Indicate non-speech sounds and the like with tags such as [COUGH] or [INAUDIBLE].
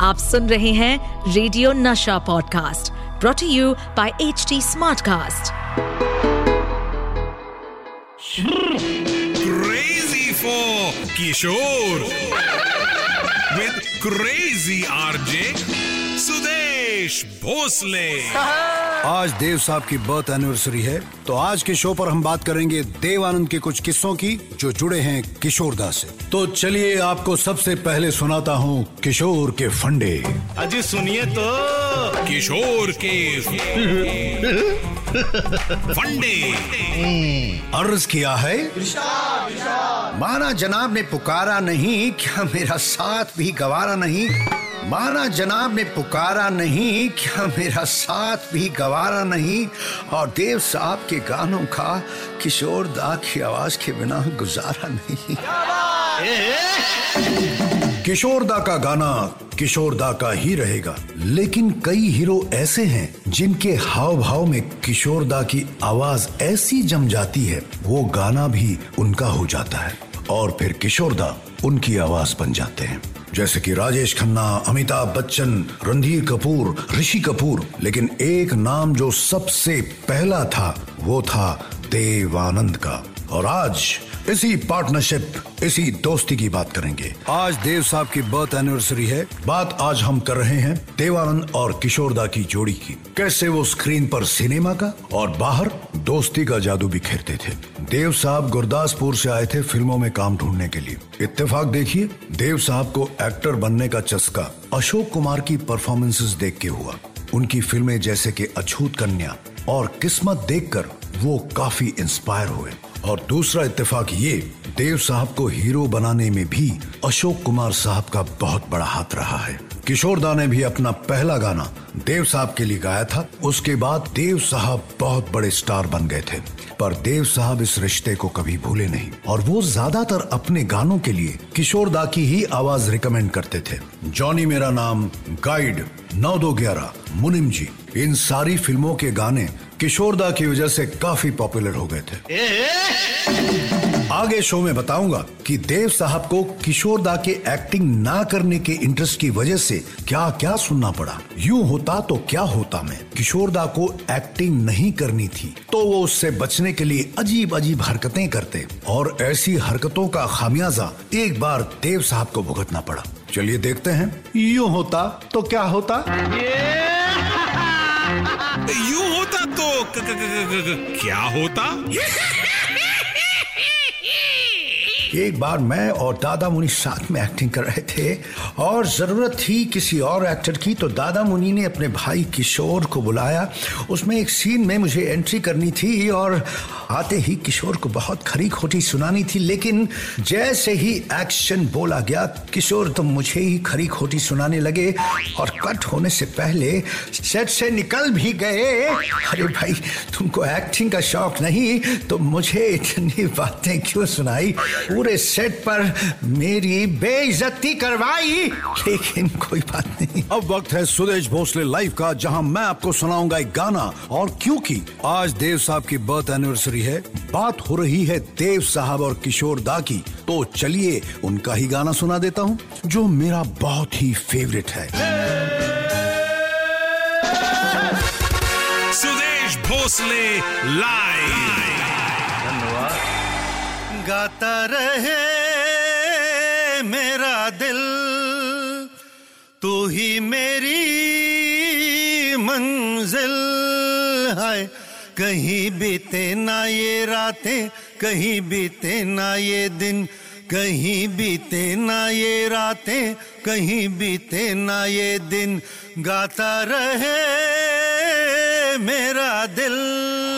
आप सुन रहे हैं radio Nasha podcast brought to you by H T smartcast crazy for Kishore with crazy RJ Sudesh Bhosle आज देव साहब की बर्थ एनिवर्सरी है तो आज के शो पर हम बात करेंगे देवानंद के कुछ किस्सों की जो जुड़े हैं किशोरदा से। तो चलिए आपको सबसे पहले सुनाता हूँ किशोर के फंडे। अजी सुनिए तो। किशोर के फंडे। अर्ज़ किया है माना जनाब ने पुकारा नहीं क्या मेरा साथ भी गवारा नहीं? माना जनाब ने पुकारा नहीं, क्या मेरा साथ भी गवारा नहीं? और देव साहब के गानों का किशोर दा की आवाज़ के बिना गुजारा नहीं। किशोरदा का गाना किशोर दा का ही रहेगा। लेकिन कई हीरो ऐसे हैं जिनके हाव भाव में किशोर दा की आवाज़ ऐसी जम जाती है, वो गाना भी उनका हो जाता है। और फिर किशोरदा उनकी आवाज़ बन जाते हैं। जैसे कि राजेश खन्ना, अमिताभ बच्चन, रणधीर कपूर, ऋषि कपूर, लेकिन एक नाम जो सबसे पहला था, वो था देवानंद का। और आज इसी पार्टनरशिप इसी दोस्ती की बात करेंगे। आज देव साहब की बर्थ एनिवर्सरी है। बात आज हम कर रहे हैं देवानंद और किशोरदा की जोड़ी की। कैसे वो स्क्रीन पर सिनेमा का और बाहर दोस्ती का जादू बिखेरते थे। देव साहब गुरदासपुर से आए थे फ़िल्मों में काम ढूँढने के लिए। इत्तेफाक देखिए, देव साहब को एक्टर बनने का चस्का अशोक कुमार की परफॉर्मेंसेस देख के हुआ। उनकी फ़िल्में जैसे कि अछूत कन्या और किस्मत देखकर वो काफ़ी इंस्पायर हुए। और दूसरा इत्तेफाक ये, देव साहब को हीरो बनाने में भी अशोक कुमार साहब का बहुत बड़ा हाथ रहा है। किशोरदा ने भी अपना पहला गाना देव साहब के लिए गाया था। उसके बाद देव साहब बहुत बड़े स्टार बन गए थे। पर देव साहब इस रिश्ते को कभी भूले नहीं। और वो ज़्यादातर अपने गानों के लिए किशोरदा की ही आवाज़ रिकमेंड करते थे। जॉनी मेरा नाम, गाइड, नौ दो ग्यारह, मुनिम जी, इन सारी फ़िल्मों के गाने किशोरदा की वजह से काफ़ी पॉपुलर हो गए थे। आगे शो में बताऊँगा कि देव साहब को किशोरदा के एक्टिंग ना करने के इंटरेस्ट की वजह से क्या क्या सुनना पड़ा। यूँ होता तो क्या होता मैं? किशोरदा को एक्टिंग नहीं करनी थी तो वो उससे बचने के लिए अजीब अजीब हरकतें करते और ऐसी हरकतों का खामियाजा एक बार देव साहब को भुगतना पड़ा। चलिए देखते हैं। यूँ होता तो क्या होता? [LAUGHS] यूँ होता तो? क्या होता? एक बार मैं और दादा मुनि साथ में एक्टिंग कर रहे थे और ज़रूरत थी किसी और एक्टर की तो दादा मुनि ने अपने भाई किशोर को बुलाया। उसमें एक सीन में मुझे एंट्री करनी थी और आते ही किशोर को बहुत खरी खोटी सुनानी थी, लेकिन जैसे ही एक्शन बोला गया, किशोर तो मुझे ही खरी खोटी सुनाने लगे और कट होने से पहले सेट से निकल भी गए। अरे भाई, तुमको एक्टिंग का शौक नहीं तो मुझे इतनी बातें क्यों सुनाई? पूरे सेट पर मेरी बेइज्जती करवाई। लेकिन कोई बात नहीं। अब वक्त है सुदेश भोसले लाइव का जहाँ मैं आपको सुनाऊँगा एक गाना। और क्योंकि आज देव साहब की बर्थ एनिवर्सरी है बात हो रही है देव साहब और किशोर दा की। तो चलिए उनका ही गाना सुना देता हूँ जो मेरा बहुत ही फेवरेट है। सुदेश भोसले लाइव गाता रहे मेरा दिल, तू ही मेरी मंजिल है। कहीं बीते ना ये रातें, कहीं बीते ना ये दिन, कहीं बीते ना ये रातें, कहीं बीते ना ये दिन। गाता रहे मेरा दिल।